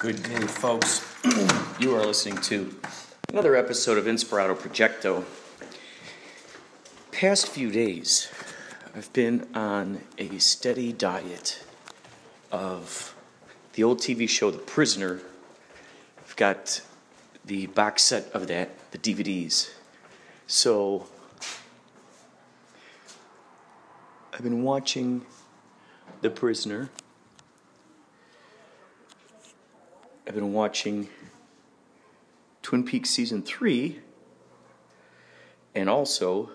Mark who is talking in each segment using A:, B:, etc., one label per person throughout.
A: Good day, folks. you are listening to another episode of Inspirato Projecto. Past few days, I've been on a steady diet of the old TV show The Prisoner. I've got the box set of that, the DVDs. So I've been watching The Prisoner. I've been watching Twin Peaks Season 3 and also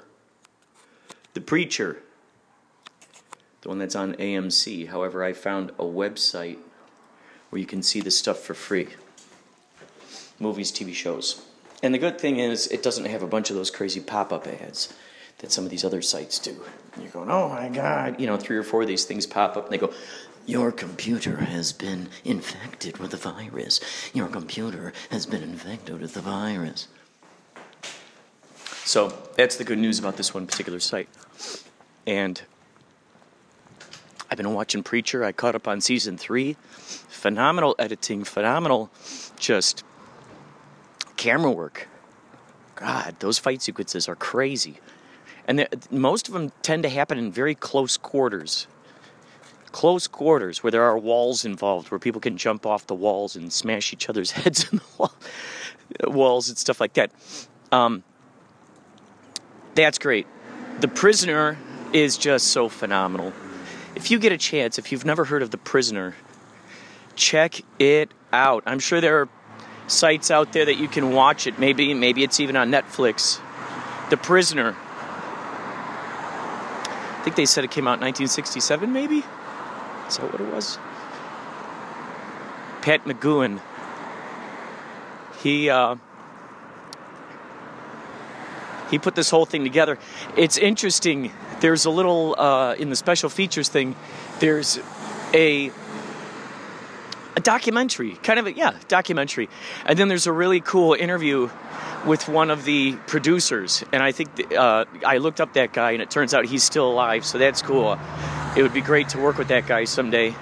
A: The Preacher, the one that's on AMC. However, I found a website where you can see the stuff for free movies, TV shows. And the good thing is, it doesn't have a bunch of those crazy pop up ads that some of these other sites do. And you're going, oh my God, you know, three or four of these things pop up and they go, your computer has been infected with the virus. Your computer has been infected with the virus. So that's the good news about this one particular site. And I've been watching Preacher. I caught up on season three. Phenomenal editing, phenomenal just camera work. God, those fight sequences are crazy. And most of them tend to happen in very close quarters close quarters where there are walls involved, where people can jump off the walls and smash each other's heads in the wall, walls and stuff like that. Um, that's great. The Prisoner is just so phenomenal. If you get a chance, if you've never heard of The Prisoner, check it out. I'm sure there are sites out there that you can watch it. Maybe maybe it's even on Netflix. The Prisoner. I think they said it came out in 1967 maybe. Is that what it was? Pat McGoohan. He uh, he put this whole thing together. It's interesting. There's a little uh, in the special features thing. There's a a documentary, kind of a yeah, documentary, and then there's a really cool interview with one of the producers. And I think uh, I looked up that guy, and it turns out he's still alive. So that's cool it would be great to work with that guy someday.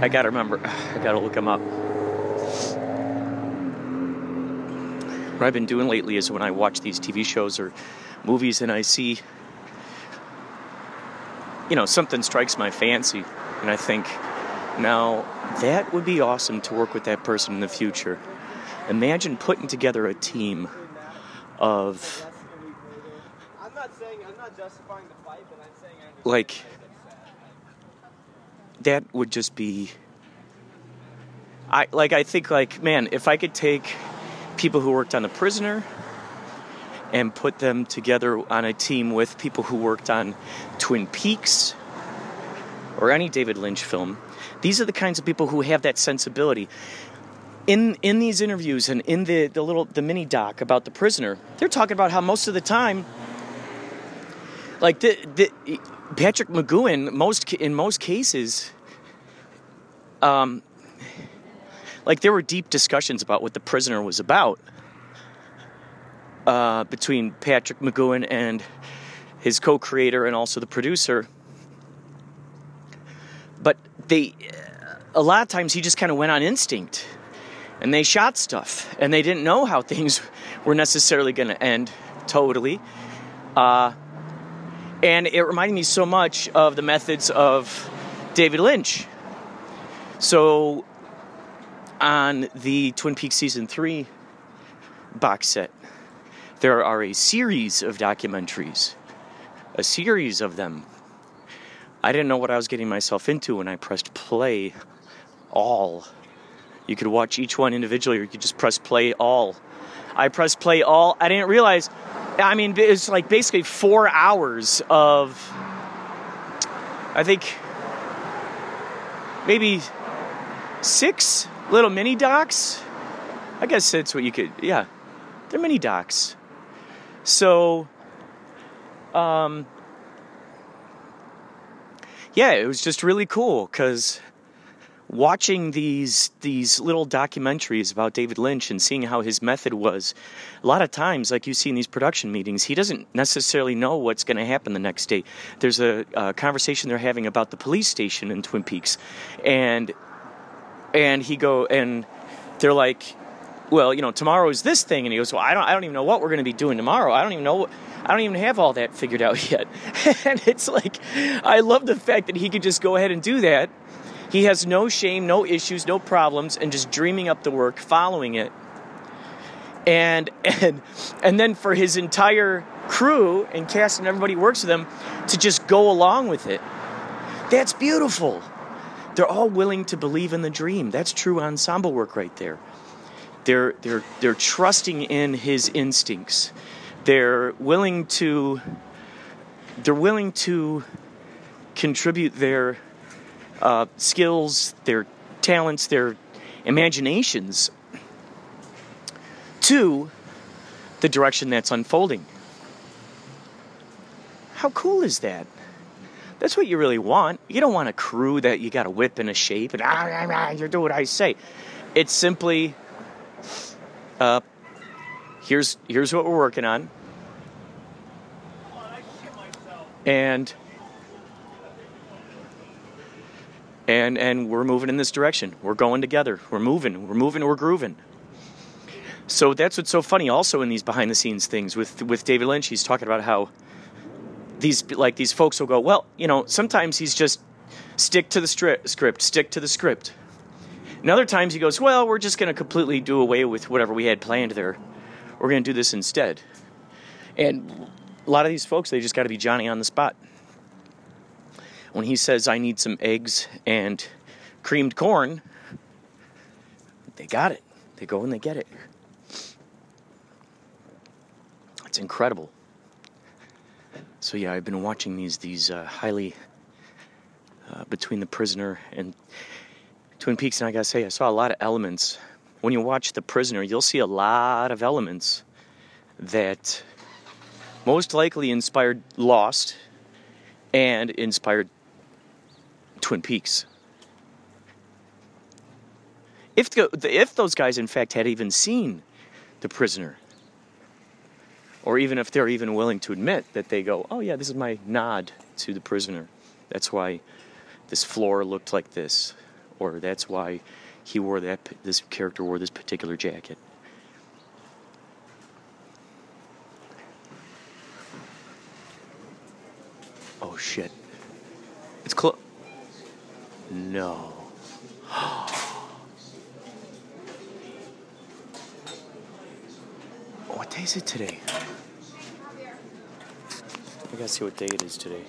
A: I gotta remember, I gotta look him up. What I've been doing lately is when I watch these TV shows or movies and I see, you know, something strikes my fancy, and I think, now that would be awesome to work with that person in the future. Imagine putting together a team of like that would just be I like I think like man, if I could take people who worked on The Prisoner and put them together on a team with people who worked on Twin Peaks or any David Lynch film, these are the kinds of people who have that sensibility. In in these interviews and in the, the little the mini doc about the prisoner, they're talking about how most of the time like the, the Patrick McGoohan, most in most cases, um, like there were deep discussions about what the prisoner was about uh, between Patrick McGoohan and his co-creator and also the producer. But they, a lot of times, he just kind of went on instinct, and they shot stuff, and they didn't know how things were necessarily going to end totally. Uh, and it reminded me so much of the methods of David Lynch. So, on the Twin Peaks season three box set, there are a series of documentaries, a series of them. I didn't know what I was getting myself into when I pressed play all. You could watch each one individually, or you could just press play all. I pressed play all. I didn't realize. I mean, it's like basically four hours of. I think maybe six little mini docs. I guess that's what you could. Yeah, they're mini docs. So, um, yeah, it was just really cool because watching these these little documentaries about David Lynch and seeing how his method was a lot of times like you see in these production meetings he doesn't necessarily know what's going to happen the next day there's a, a, conversation they're having about the police station in Twin Peaks and and he go and they're like well you know tomorrow is this thing and he goes well I don't I don't even know what we're going to be doing tomorrow I don't even know what I don't even have all that figured out yet. and it's like, I love the fact that he could just go ahead and do that he has no shame, no issues, no problems, and just dreaming up the work, following it. And and and then for his entire crew and cast and everybody works with him to just go along with it. That's beautiful. They're all willing to believe in the dream. That's true ensemble work right there. They're they're they're trusting in his instincts. They're willing to they're willing to contribute their uh, skills, their talents, their imaginations to the direction that's unfolding. How cool is that? That's what you really want. You don't want a crew that you got to whip and a shape and ah, ah, ah, you do what I say. It's simply, uh, here's here's what we're working on, and and and we're moving in this direction. We're going together. We're moving. We're moving. We're grooving. So that's what's so funny. Also in these behind the scenes things with with David Lynch, he's talking about how these like these folks will go, well, you know, sometimes he's just stick to the stri- script, stick to the script. And other times he goes, well, we're just going to completely do away with whatever we had planned there. We're going to do this instead. And a lot of these folks, they just got to be Johnny on the spot when he says, I need some eggs and creamed corn, they got it. They go and they get it. It's incredible. So yeah, I've been watching these these uh, highly uh, between the prisoner and Twin Peaks, and I gotta say, I saw a lot of elements. When you watch the prisoner, you'll see a lot of elements that most likely inspired Lost and inspired Twin Peaks. If, the, if those guys, in fact, had even seen the prisoner, or even if they're even willing to admit that they go, oh, yeah, this is my nod to the prisoner. That's why this floor looked like this, or that's why he wore that, this character wore this particular jacket. Oh shit. It's close. No. what day is it today? I gotta see what day it is today.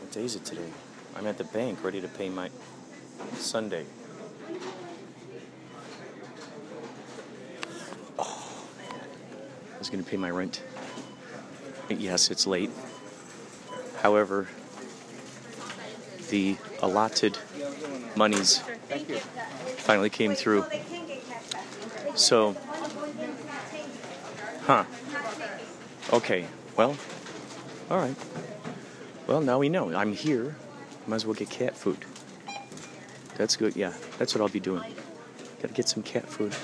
A: What day is it today? I'm at the bank ready to pay my Sunday. Oh, man. I was gonna pay my rent. Yes, it's late. However, the allotted monies finally came through. So, huh. Okay, well, all right. Well, now we know. I'm here. Might as well get cat food. That's good. Yeah, that's what I'll be doing. Gotta get some cat food.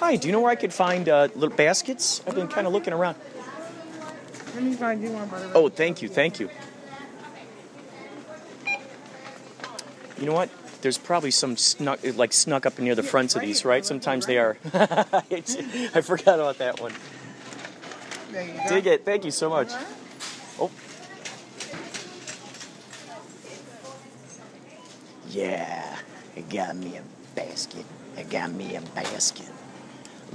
A: Hi, do you know where I could find uh, little baskets? I've been kind of looking around.
B: Let me find you one, brother.
A: Oh, thank you, thank you. You know what? There's probably some snuck, like snuck up near the fronts of these, right? Sometimes they are. I forgot about that one.
B: There you go.
A: Dig it. Thank you so much.
B: Alright.
A: Oh. Yeah, I got me a basket. I got me a basket.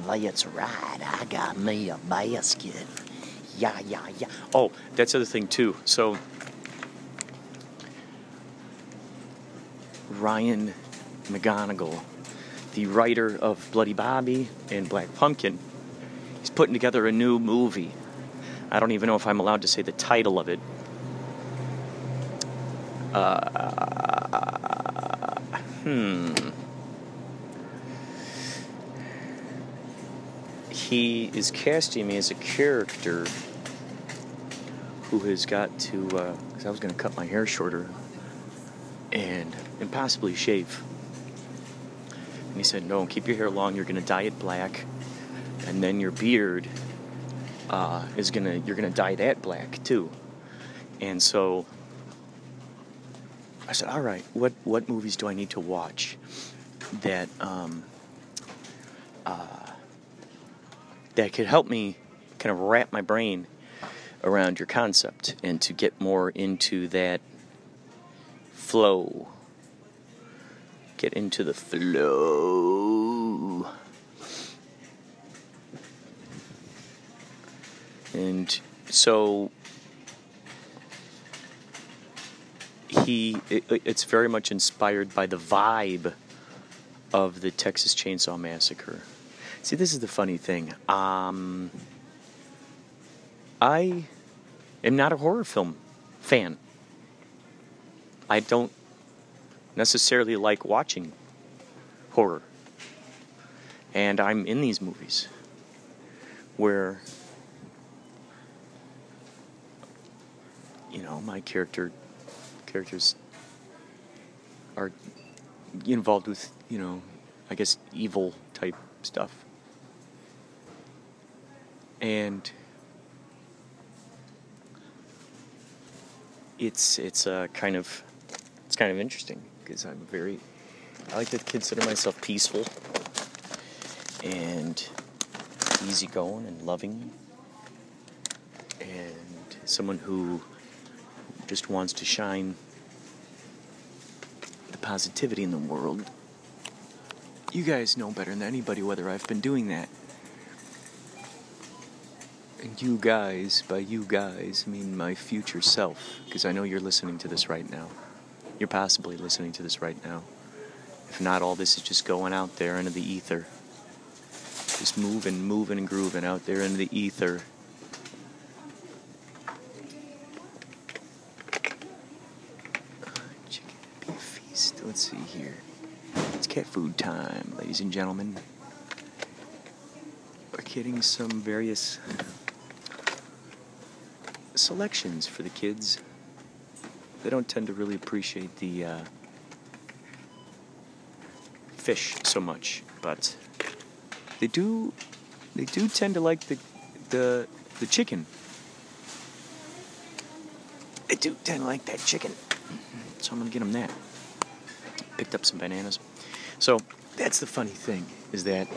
A: That's right, I got me a basket. Yeah, yeah, yeah. Oh, that's the other thing too. So Ryan McGonigal, the writer of Bloody Bobby and Black Pumpkin, he's putting together a new movie. I don't even know if I'm allowed to say the title of it. Uh, hmm. He is casting me as a character who has got to, because I was going to cut my hair shorter and, and possibly shave. And he said, No, keep your hair long, you're going to dye it black, and then your beard uh, is gonna you're gonna dye that black too. And so I said, all right, what what movies do I need to watch that um, uh, that could help me kind of wrap my brain around your concept and to get more into that flow. Get into the flow. And so he it, it's very much inspired by the vibe of the Texas Chainsaw Massacre. See, this is the funny thing. Um, I am not a horror film fan. I don't necessarily like watching horror. And I'm in these movies where you know my character characters are involved with you know i guess evil type stuff and it's it's uh, kind of kind of interesting because i'm very i like to consider myself peaceful and easygoing and loving and someone who just wants to shine the positivity in the world. You guys know better than anybody whether I've been doing that. And you guys, by you guys, I mean my future self, because I know you're listening to this right now. You're possibly listening to this right now. If not, all this is just going out there into the ether. Just moving, moving, and grooving out there into the ether. Let's see here. It's cat food time, ladies and gentlemen. We're getting some various selections for the kids. They don't tend to really appreciate the uh, fish so much, but they do. They do tend to like the the the chicken. They do tend to like that chicken, so I'm gonna get them that. Picked up some bananas. So that's the funny thing is that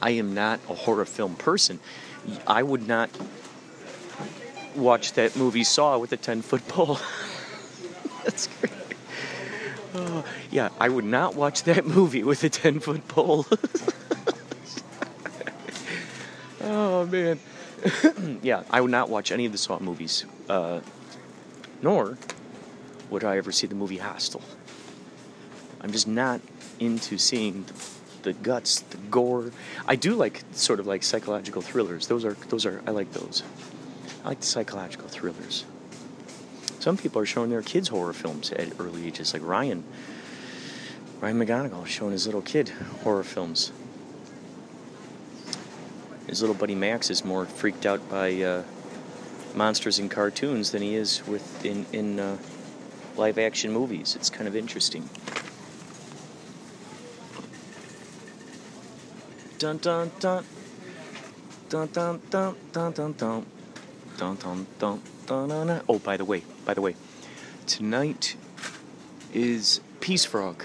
A: I am not a horror film person. I would not watch that movie Saw with a ten foot pole. that's great. Oh, yeah, I would not watch that movie with a ten foot pole. oh man. yeah, I would not watch any of the Saw movies. Uh, nor would I ever see the movie Hostel. I'm just not into seeing the, the guts, the gore. I do like sort of like psychological thrillers. Those are those are I like those. I like the psychological thrillers. Some people are showing their kids horror films at early ages, like Ryan. Ryan McGonigal is showing his little kid horror films. His little buddy Max is more freaked out by uh, monsters in cartoons than he is with in in uh, live action movies. It's kind of interesting. Dun dun dun dun dun dun dun dun dun dun dun dun dun dun. Oh, by the way, by the way, tonight is Peace Frog.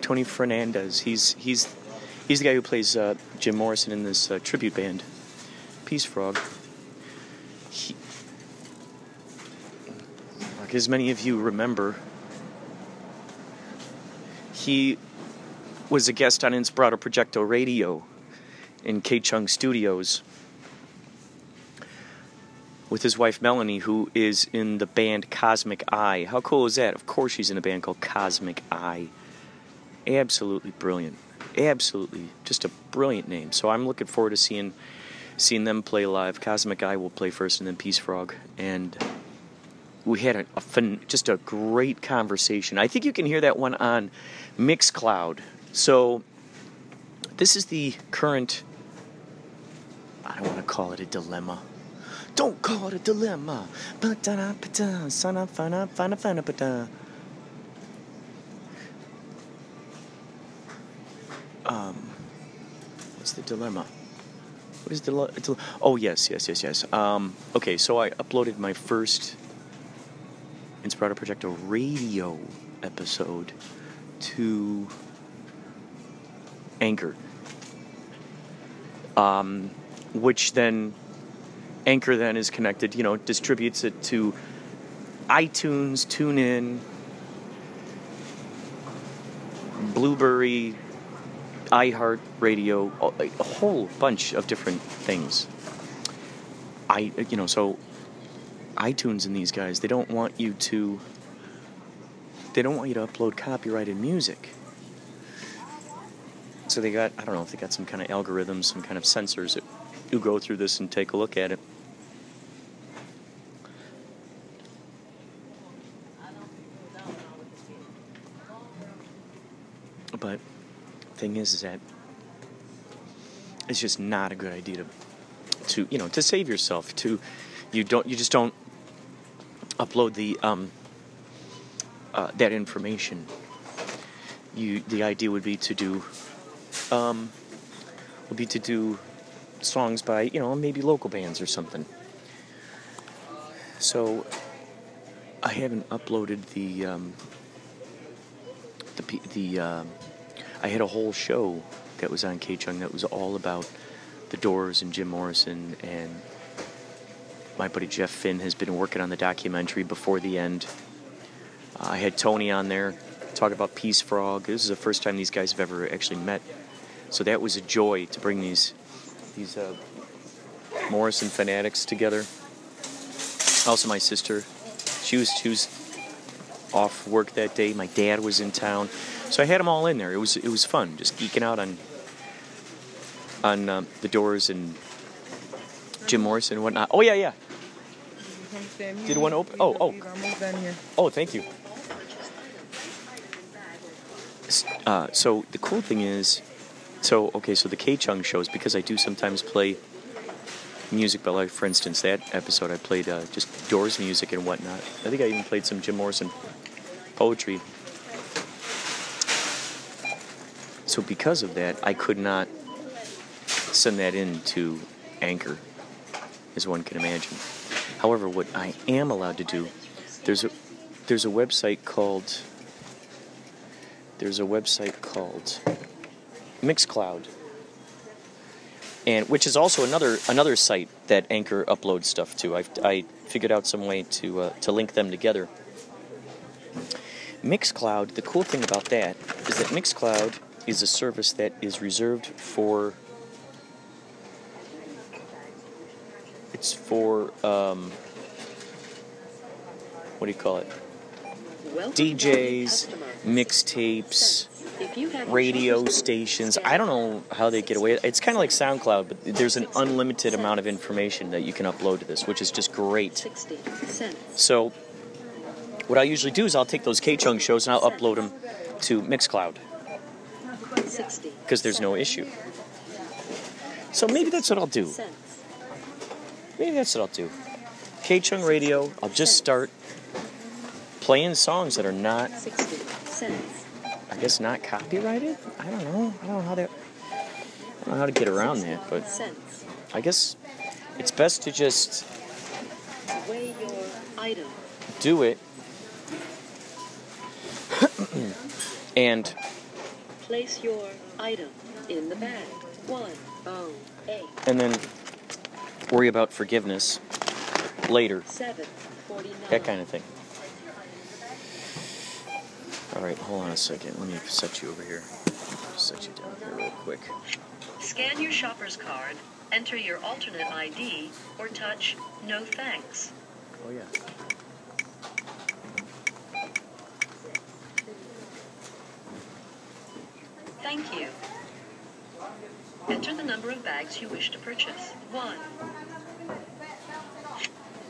A: Tony Fernandez. He's he's he's the guy who plays uh, Jim Morrison in this uh, tribute band. Peace Frog. He, like as many of you remember, he was a guest on Inspirato Projecto Radio in K Chung Studios with his wife Melanie, who is in the band Cosmic Eye. How cool is that? Of course, she's in a band called Cosmic Eye. Absolutely brilliant. Absolutely, just a brilliant name. So I'm looking forward to seeing seeing them play live. Cosmic Eye will play first, and then Peace Frog. And we had a, a fun, just a great conversation. I think you can hear that one on Mixcloud. So this is the current. I don't want to call it a dilemma. Don't call it a dilemma. Um, what's the dilemma? What is the dile- oh yes yes yes yes. Um, okay, so I uploaded my first Inspirato Projecto radio episode to Anchor, um, which then Anchor then is connected, you know, distributes it to iTunes, TuneIn, Blubrry, iHeart Radio, a whole bunch of different things. I, you know, so iTunes and these guys, they don't want you to, they don't want you to upload copyrighted music. So they got, I don't know if they got some kind of algorithms, some kind of sensors that you go through this and take a look at it. But thing is, is that it's just not a good idea to, to you know, to save yourself. To you don't, you just don't upload the um, uh, that information. You, the idea would be to do, um, would be to do songs by you know maybe local bands or something. So I haven't uploaded the um, the the um I had a whole show that was on K Chung that was all about the Doors and Jim Morrison and my buddy Jeff Finn has been working on the documentary before the end. Uh, I had Tony on there talk about Peace Frog. This is the first time these guys have ever actually met, so that was a joy to bring these these uh, Morrison fanatics together. Also, my sister, she was she was off work that day. My dad was in town, so I had them all in there. It was it was fun, just geeking out on on um, the Doors and Jim Morrison and whatnot. Oh yeah, yeah. Did one open- oh, oh. Oh, thank you. Uh, so the cool thing is, so okay, so the K Chung shows because I do sometimes play music, but like for instance that episode I played uh, just Doors music and whatnot. I think I even played some Jim Morrison poetry. So because of that, I could not send that in to Anchor, as one can imagine. However, what I am allowed to do, there's a there's a website called there's a website called Mixcloud, and which is also another another site that Anchor uploads stuff to. I I figured out some way to uh, to link them together. Mixcloud, the cool thing about that is that Mixcloud is a service that is reserved for it's for um, what do you call it? DJs, mixtapes, radio stations. I don't know how they get away. It's kind of like SoundCloud, but there's an unlimited amount of information that you can upload to this, which is just great.
C: 60 cents.
A: So, what I usually do is I'll take those K Chung shows and I'll upload them to Mixcloud
C: 60
A: because there's no issue. So maybe that's what I'll do. Maybe that's what I'll do. K Chung Radio. I'll just start playing songs that are not, I guess, not copyrighted. I don't know. I don't know how that. I don't know how to get around that, but I guess it's best to just
C: Weigh your item.
A: do it and
C: Place your item in the bag. One, oh, eight.
A: and then worry about forgiveness later.
C: 749.
A: That kind of thing. All right, hold on a second. Let me set you over here. Set you down here real quick.
C: Scan your shopper's card, enter your alternate ID, or touch No Thanks.
A: Oh yeah.
C: Thank you. Enter the number of bags you wish to purchase. 1.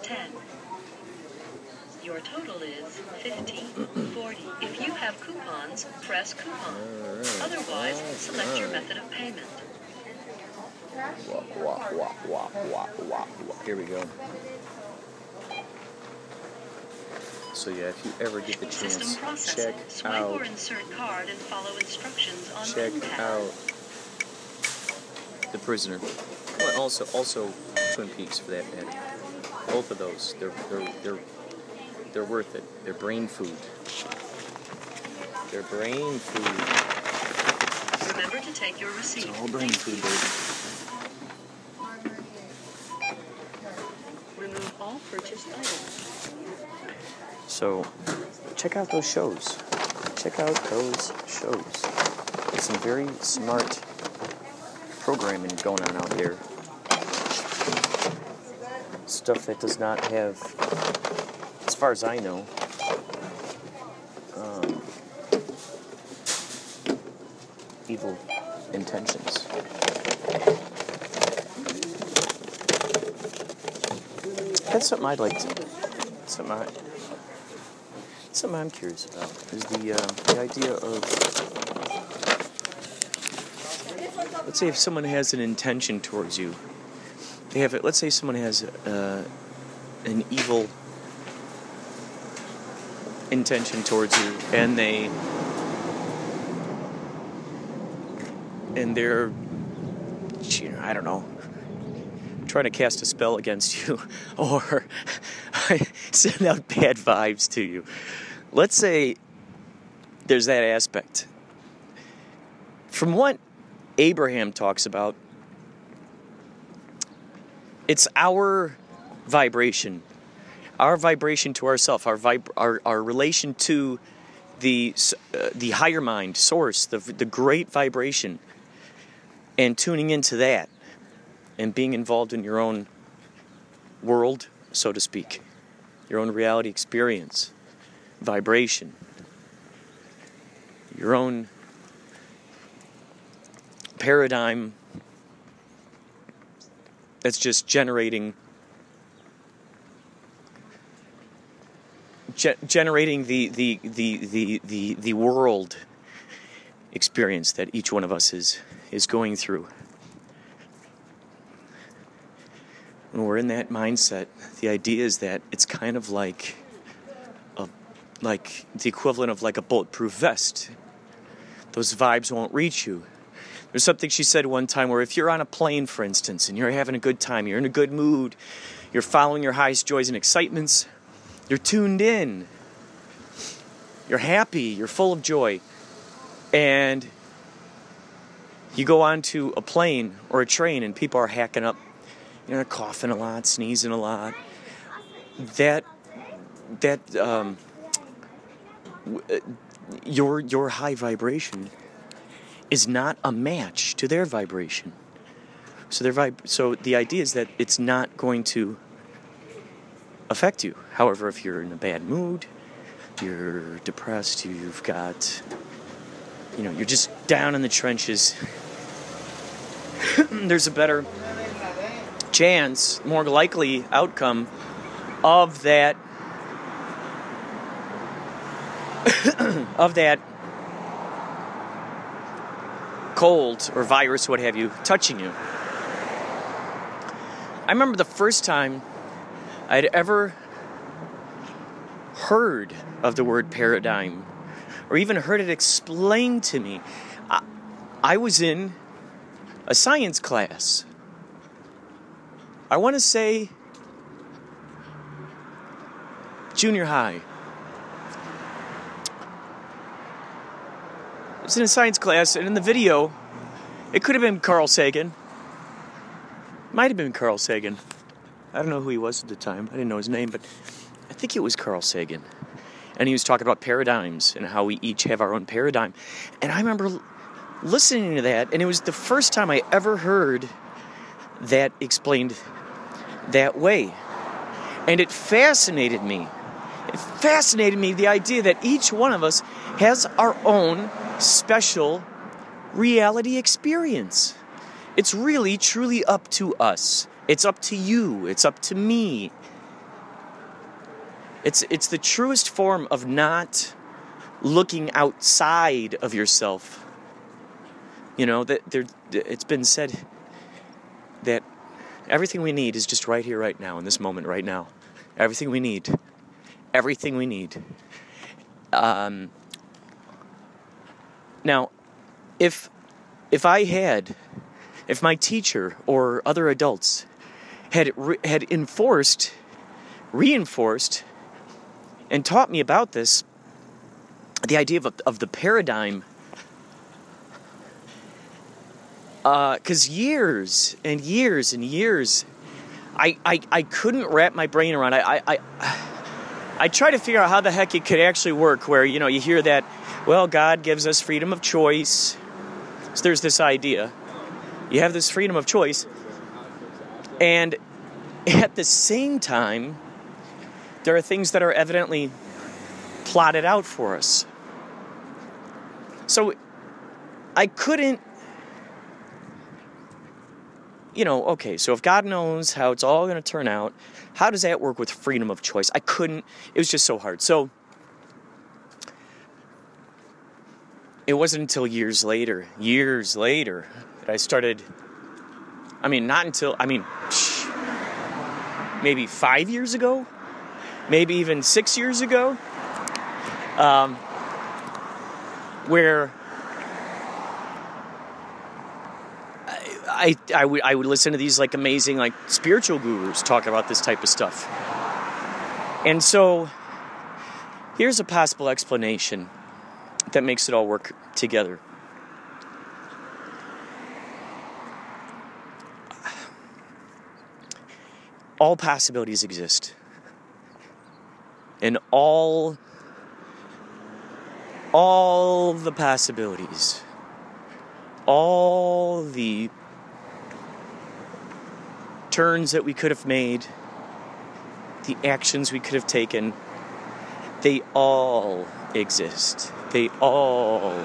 C: 10. Your total is 15. 40. If you have coupons, press coupon. Otherwise, select your method of payment.
A: Wah, wah, wah, wah, wah, wah, wah. Here we go. So yeah, if you ever get the chance, check
C: Swipe or
A: out,
C: insert card and follow instructions on
A: check out the prisoner. Well, also, also Twin Peaks for that matter. Both of those, they're they're they're they're worth it. They're brain food. They're brain food.
C: Remember to take your receipt.
A: It's all brain food, baby.
C: Remove all purchased items.
A: So, check out those shows. Check out those shows. Some very smart programming going on out there. Stuff that does not have, as far as I know, um, evil intentions. That's something I'd like to. Something I, something I'm curious about is the uh, the idea of let's say if someone has an intention towards you, they have it. Let's say someone has uh, an evil intention towards you, and they and they're you know, I don't know trying to cast a spell against you or send out bad vibes to you. Let's say there's that aspect. From what Abraham talks about, it's our vibration, our vibration to ourself, our, vib- our, our relation to the, uh, the higher mind, source, the, the great vibration, and tuning into that and being involved in your own world, so to speak, your own reality experience, vibration, your own paradigm that's just generating ge- generating the, the, the, the, the, the world experience that each one of us is, is going through. when we're in that mindset, the idea is that it's kind of like a, like the equivalent of like a bulletproof vest. Those vibes won't reach you. There's something she said one time where if you're on a plane, for instance, and you're having a good time, you're in a good mood, you're following your highest joys and excitements, you're tuned in, you're happy, you're full of joy, and you go onto a plane or a train and people are hacking up you know, coughing a lot, sneezing a lot. That that um, uh, your your high vibration is not a match to their vibration. So their vib- so the idea is that it's not going to affect you. However, if you're in a bad mood, you're depressed, you've got you know, you're just down in the trenches. There's a better chance, more likely outcome of that of that cold or virus, what have you, touching you. I remember the first time I'd ever heard of the word paradigm or even heard it explained to me. I, I was in a science class. I want to say junior high. Was in a science class, and in the video, it could have been Carl Sagan. Might have been Carl Sagan. I don't know who he was at the time. I didn't know his name, but I think it was Carl Sagan. And he was talking about paradigms and how we each have our own paradigm. And I remember listening to that, and it was the first time I ever heard that explained that way. And it fascinated me. It fascinated me the idea that each one of us has our own special reality experience. It's really, truly up to us. It's up to you. It's up to me. It's, it's the truest form of not looking outside of yourself. You know, that there, it's been said that everything we need is just right here, right now, in this moment, right now. Everything we need. Everything we need. Um, now, if if I had, if my teacher or other adults had re- had enforced, reinforced, and taught me about this, the idea of of the paradigm. Because uh, years and years and years, I, I, I couldn't wrap my brain around. I, I, I I try to figure out how the heck it could actually work. Where you know you hear that, well, God gives us freedom of choice. So there's this idea. You have this freedom of choice, and at the same time, there are things that are evidently plotted out for us. So I couldn't you know, okay, so if God knows how it's all going to turn out, how does that work with freedom of choice? I couldn't, it was just so hard. So it wasn't until years later, years later, that I started. I mean, not until, I mean, maybe five years ago, maybe even six years ago, um, where I, I would would listen to these like amazing like spiritual gurus talk about this type of stuff. And so here's a possible explanation that makes it all work together. All possibilities exist. And all all the possibilities all the turns that we could have made, the actions we could have taken, they all exist. They all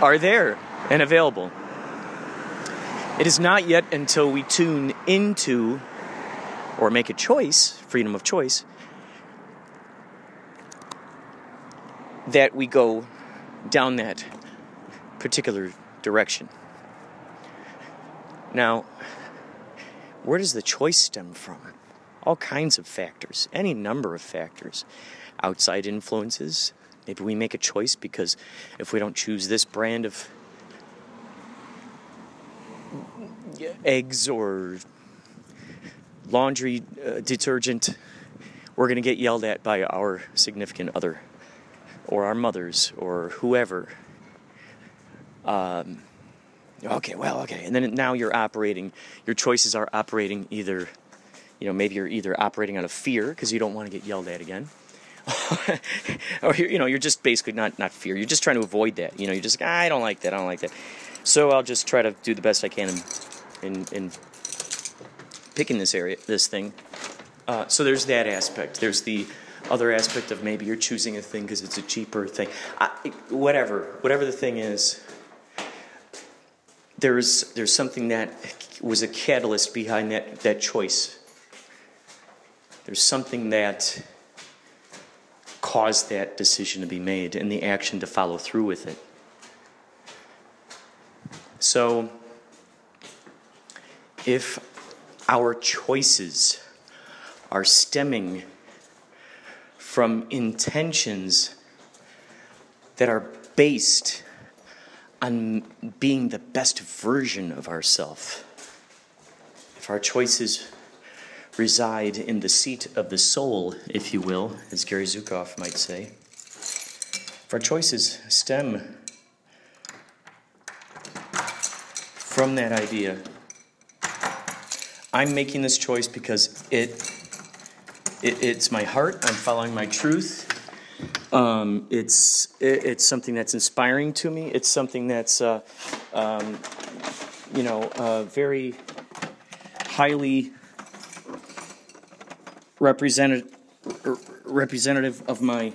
A: are there and available. It is not yet until we tune into or make a choice, freedom of choice, that we go down that particular direction. Now, where does the choice stem from? All kinds of factors, any number of factors. Outside influences. Maybe we make a choice because if we don't choose this brand of eggs or laundry uh, detergent, we're going to get yelled at by our significant other or our mothers or whoever. Um, okay, well, okay. And then now you're operating, your choices are operating either, you know, maybe you're either operating out of fear because you don't want to get yelled at again. or you know, you're just basically not not fear. You're just trying to avoid that. You know, you're just like, I don't like that. I don't like that. So I'll just try to do the best I can in in, in picking this area, this thing. Uh, so there's that aspect. There's the other aspect of maybe you're choosing a thing because it's a cheaper thing. I, whatever, whatever the thing is, there's there's something that was a catalyst behind that, that choice. There's something that caused that decision to be made and the action to follow through with it. So, if our choices are stemming from intentions that are based on being the best version of ourselves. If our choices reside in the seat of the soul, if you will, as Gary Zukav might say, if our choices stem from that idea I'm making this choice because it, it it's my heart. I'm following my truth. Um, it's it, it's something that's inspiring to me. It's something that's uh, um, you know uh, very highly represented representative of my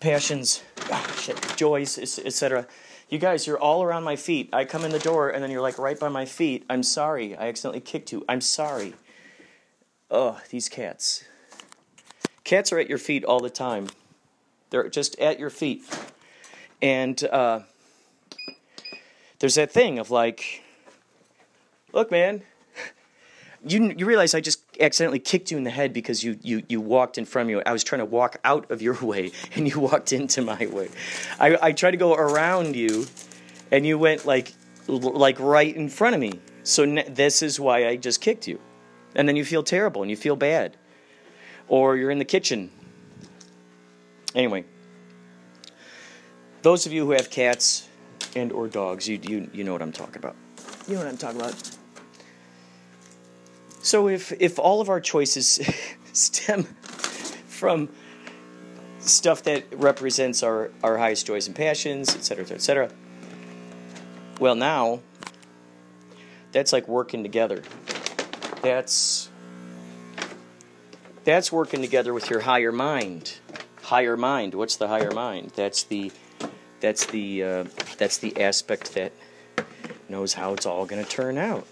A: passions, ah, shit, joys, etc. You guys, you're all around my feet. I come in the door and then you're like right by my feet. I'm sorry. I accidentally kicked you. I'm sorry. Oh, these cats. Cats are at your feet all the time. They're just at your feet. And uh, there's that thing of like, look, man, you you realize I just accidentally kicked you in the head because you you you walked in front of me. I was trying to walk out of your way and you walked into my way. I I tried to go around you, and you went like like right in front of me. So this is why I just kicked you, and then you feel terrible and you feel bad, or you're in the kitchen. Anyway, those of you who have cats and or dogs, you you you know what I'm talking about. You know what I'm talking about. So if if all of our choices stem from stuff that represents our, our highest joys and passions, etc., etc., well, now that's like working together. That's that's working together with your higher mind. Higher mind. What's the higher mind? That's the that's the uh, that's the aspect that knows how it's all going to turn out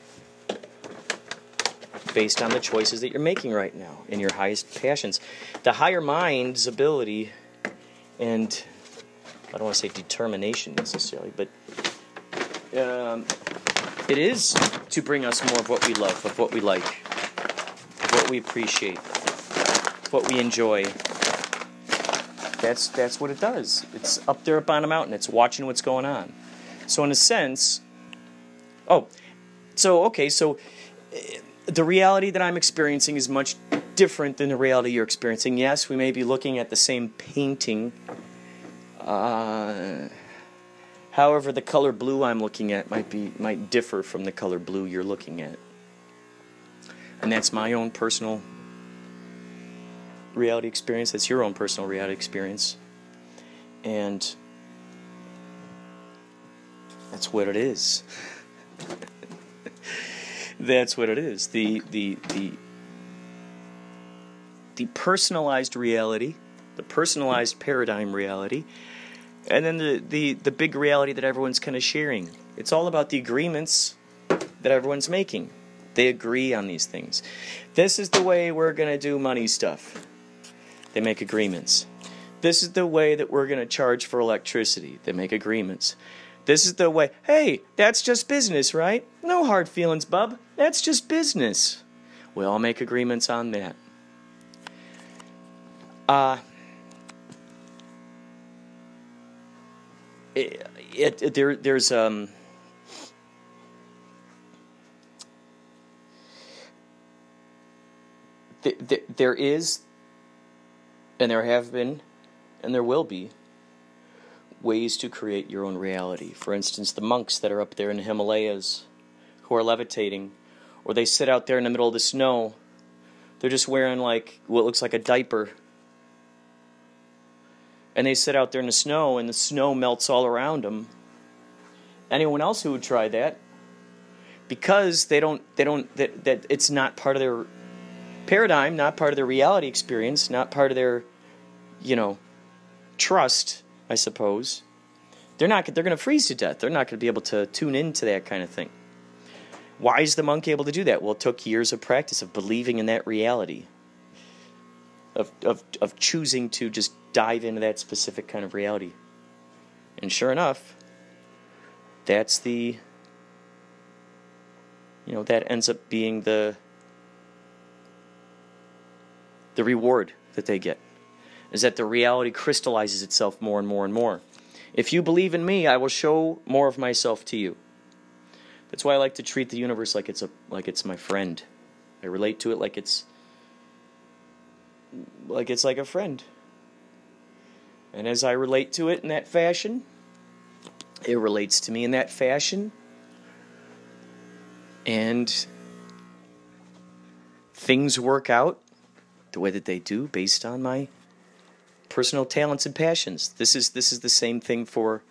A: based on the choices that you're making right now in your highest passions. The higher mind's ability, and I don't want to say determination necessarily, but um, it is to bring us more of what we love, of what we like, of what we appreciate, what we enjoy. That's that's what it does. It's up there up on a mountain. It's watching what's going on. So in a sense, oh, so okay, so the reality that I'm experiencing is much different than the reality you're experiencing. Yes, we may be looking at the same painting. Uh, however, the color blue I'm looking at might be might differ from the color blue you're looking at, and that's my own personal reality experience. That's your own personal reality experience, and that's what it is. That's what it is. The the the the personalized reality, the personalized paradigm reality, and then the the the big reality that everyone's kind of sharing. It's all about the agreements that everyone's making. They agree on these things. This is the way we're going to do money stuff. They make agreements. This is the way that we're going to charge for electricity. They make agreements. This is the way. Hey, that's just business, right? No hard feelings, bub. That's just business. We all make agreements on that. Uh, it, it, there, there's um, th- th- there is, and there have been, and there will be ways to create your own reality. For instance, the monks that are up there in the Himalayas who are levitating, or they sit out there in the middle of the snow. They're just wearing like what looks like a diaper. And they sit out there in the snow, and the snow melts all around them. Anyone else who would try that, because they don't, they don't, that, that it's not part of their paradigm, not part of their reality experience, not part of their, you know, trust I suppose. They're not. They're going to freeze to death. They're not going to be able to tune into that kind of thing. Why is the monk able to do that? Well, it took years of practice of believing in that reality, of of of choosing to just dive into that specific kind of reality. And sure enough, that's the you know that ends up being the the reward that they get is that the reality crystallizes itself more and more and more. If you believe in me, I will show more of myself to you. That's why I like to treat the universe like it's a like it's my friend. I relate to it like it's like it's like a friend. And as I relate to it in that fashion, it relates to me in that fashion. and things work out the way that they do based on my personal talents and passions. This is this is the same thing for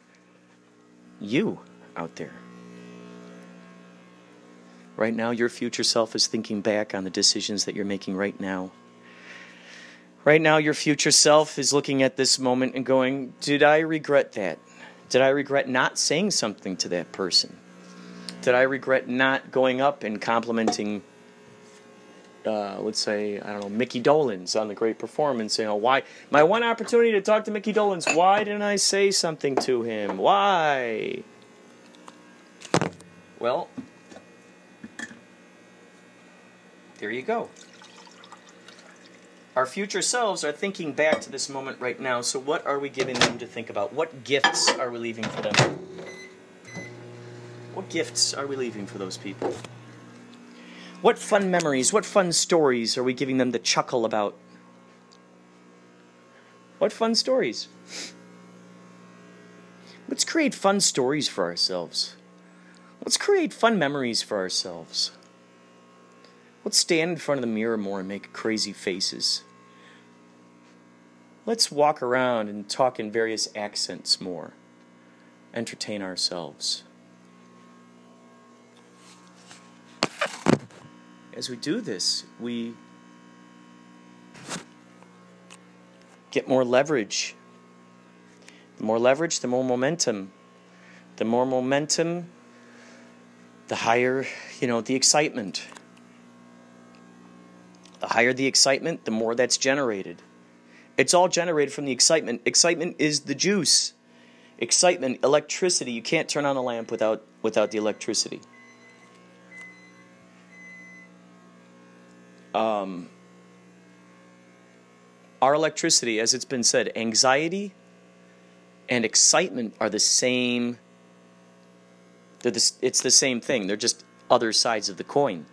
A: you out there. Right now your future self is thinking back on the decisions that you're making right now. Right now your future self is looking at this moment and going, "Did I regret that? Did I regret not saying something to that person? Did I regret not going up and complimenting uh, let's say I don't know Mickey Dolenz on the great performance. You know why my one opportunity to talk to Mickey Dolenz. Why didn't I say something to him? Why? Well, there you go. Our future selves are thinking back to this moment right now. So what are we giving them to think about? What gifts are we leaving for them? What gifts are we leaving for those people? What fun memories, what fun stories are we giving them to chuckle about? What fun stories? Let's create fun stories for ourselves. Let's create fun memories for ourselves. Let's stand in front of the mirror more and make crazy faces. Let's walk around and talk in various accents more. Entertain ourselves. As we do this, we get more leverage. The more leverage, the more momentum. The more momentum, the higher, you know, the excitement. The higher the excitement, the more that's generated. It's all generated from the excitement. Excitement is the juice. Excitement, electricity. You can't turn on a lamp without without the electricity. Um, our electricity, as it's been said, anxiety and excitement are the same. The, it's the same thing. They're just other sides of the coin.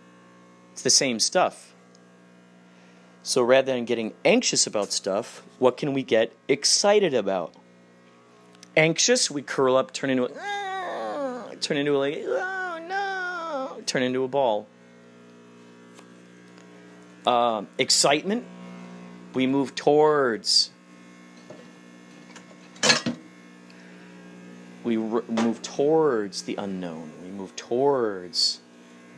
A: It's the same stuff. So rather than getting anxious about stuff, what can we get excited about? Anxious, we curl up, turn into a, turn into a like, oh no, turn into a ball uh, excitement, we move towards. We r- move towards the unknown. We move towards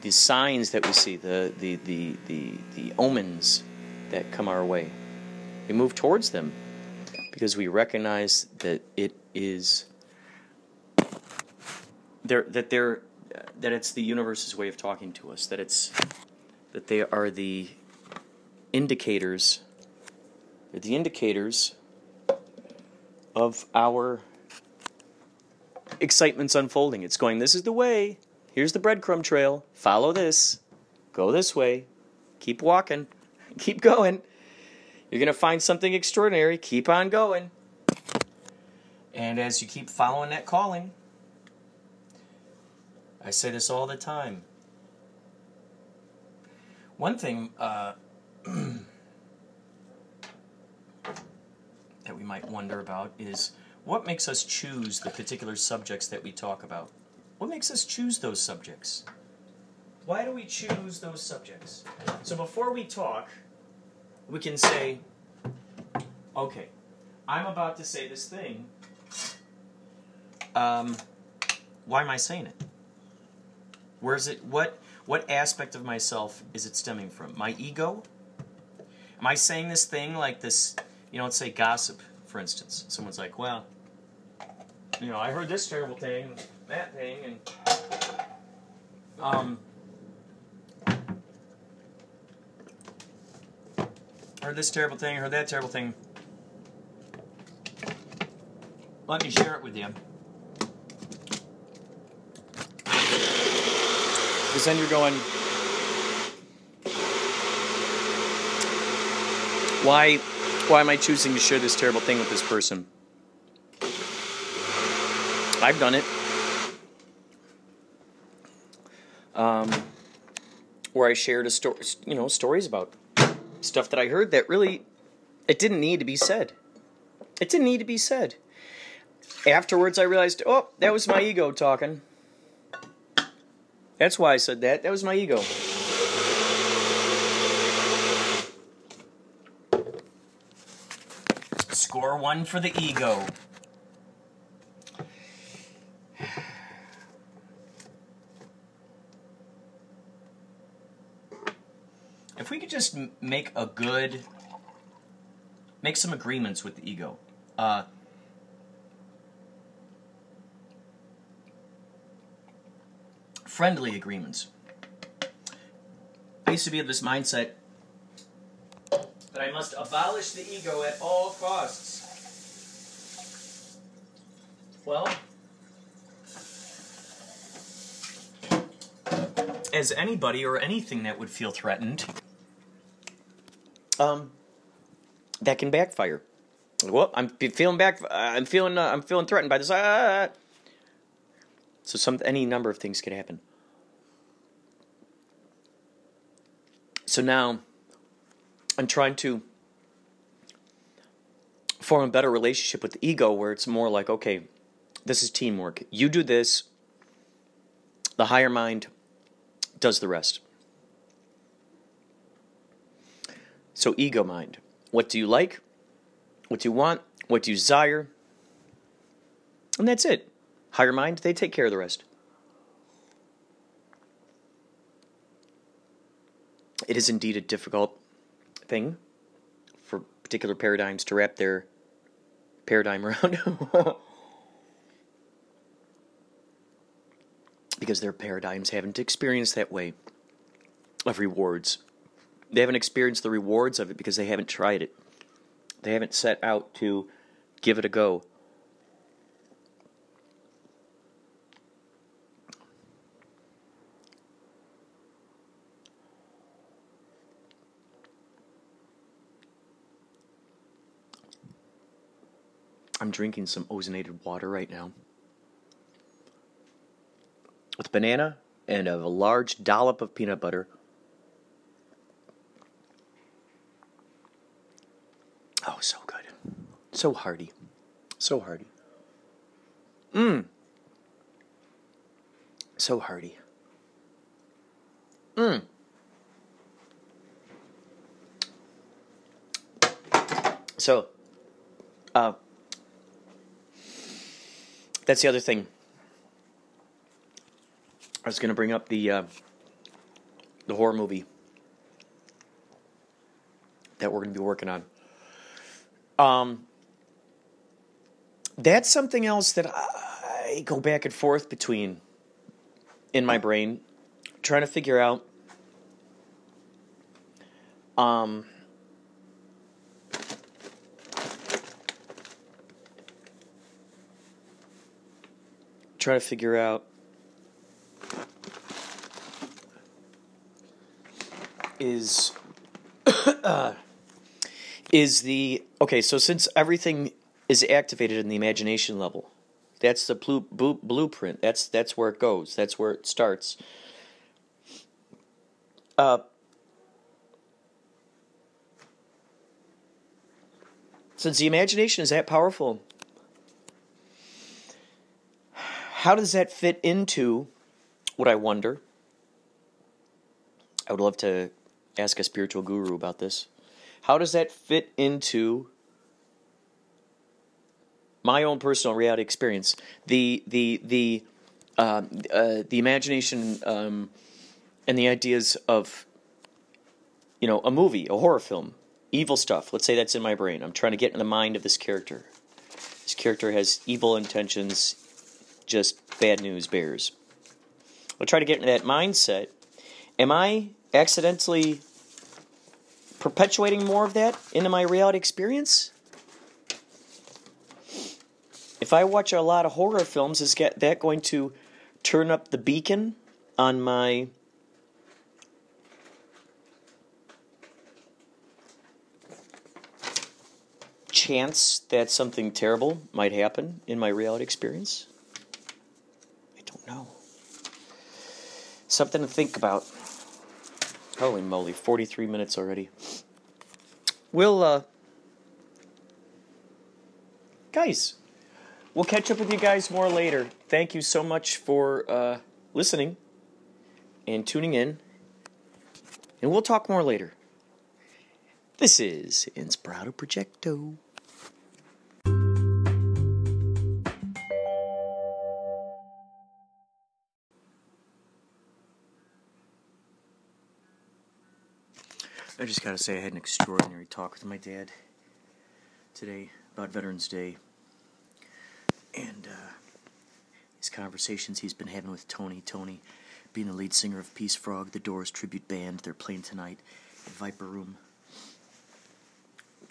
A: the signs that we see, the, the, the, the, the omens that come our way. We move towards them because we recognize that it is there that they're that it's the universe's way of talking to us that it's that they are the indicators. They're the indicators of our excitement's unfolding. It's going, this is the way. Here's the breadcrumb trail. Follow this. Go this way. Keep walking. Keep going. You're going to find something extraordinary. Keep on going. And as you keep following that calling, I say this all the time. One thing uh, that we might wonder about is what makes us choose the particular subjects that we talk about? What makes us choose those subjects? Why do we choose those subjects? So before we talk, we can say, okay, I'm about to say this thing. Um, why am I saying it? Where is it? What what aspect of myself is it stemming from? My ego? Am I saying this thing like this? You know, let's say gossip, for instance. Someone's like, well, you know, I heard this terrible thing, that thing, and um, heard this terrible thing, heard that terrible thing. Let me share it with you. Because then you're going, Why, why am I choosing to share this terrible thing with this person? I've done it. Um, where I shared a story, you know, stories about stuff that I heard that really, it didn't need to be said. It didn't need to be said. Afterwards, I realized, oh, that was my ego talking. That's why I said that. That was my ego. Score one for the ego. If we could just make a good, make some agreements with the ego. Uh, friendly agreements. I used to be of this mindset that I must abolish the ego at all costs. Well, as anybody or anything that would feel threatened, um, that can backfire. Well, I'm feeling back. I'm feeling. Uh, I'm feeling threatened by this. Ah. So some any number of things could happen. So now I'm trying to form a better relationship with the ego where it's more like, okay, this is teamwork. You do this, the higher mind does the rest. So, ego mind. What do you like? What do you want? What do you desire? And that's it. Higher mind, they take care of the rest. It is indeed a difficult thing for particular paradigms to wrap their paradigm around. because their paradigms haven't experienced that way of rewards. They haven't experienced the rewards of it because they haven't tried it. They haven't set out to give it a go. I'm drinking some ozonated water right now with banana and a large dollop of peanut butter. Oh, so good. So hearty. So hearty. Mmm. So hearty. Mmm. So, uh, that's the other thing. I was going to bring up the uh, the horror movie that we're going to be working on. Um, that's something else that I go back and forth between in my brain, trying to figure out. Um, trying to figure out is uh, is the okay. So since everything is activated in the imagination level, that's the blue, blue, blueprint. That's that's where it goes. That's where it starts. Uh, since the imagination is that powerful, how does that fit into what I wonder? I would love to ask a spiritual guru about this. How does that fit into my own personal reality experience? The the the uh, uh, the imagination um, and the ideas of you know a movie, a horror film, evil stuff. Let's say that's in my brain. I'm trying to get in the mind of this character. This character has evil intentions, just bad news bears. I'll try to get into that mindset. Am I accidentally perpetuating more of that into my reality experience? If I watch a lot of horror films, is that going to turn up the beacon on my chance that something terrible might happen in my reality experience? Know. Something to think about. Holy moly, 43 minutes already. We'll, uh. Guys, we'll catch up with you guys more later. Thank you so much for uh, listening. and tuning in. And we'll talk more later. This is Inspirato Projecto. I just gotta say, I had an extraordinary talk with my dad today about Veterans Day. And uh, his conversations he's been having with Tony. Tony, being the lead singer of Peace Frog, the Doors tribute band, they're playing tonight at Viper Room.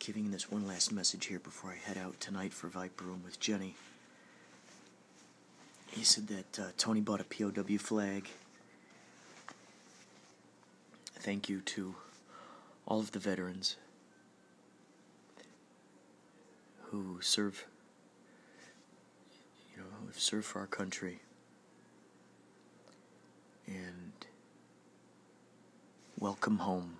A: Giving this one last message here before I head out tonight for Viper Room with Jenny. He said that uh, Tony bought a POW flag. Thank you to all of the veterans who serve, you know, who have served for our country. And welcome home.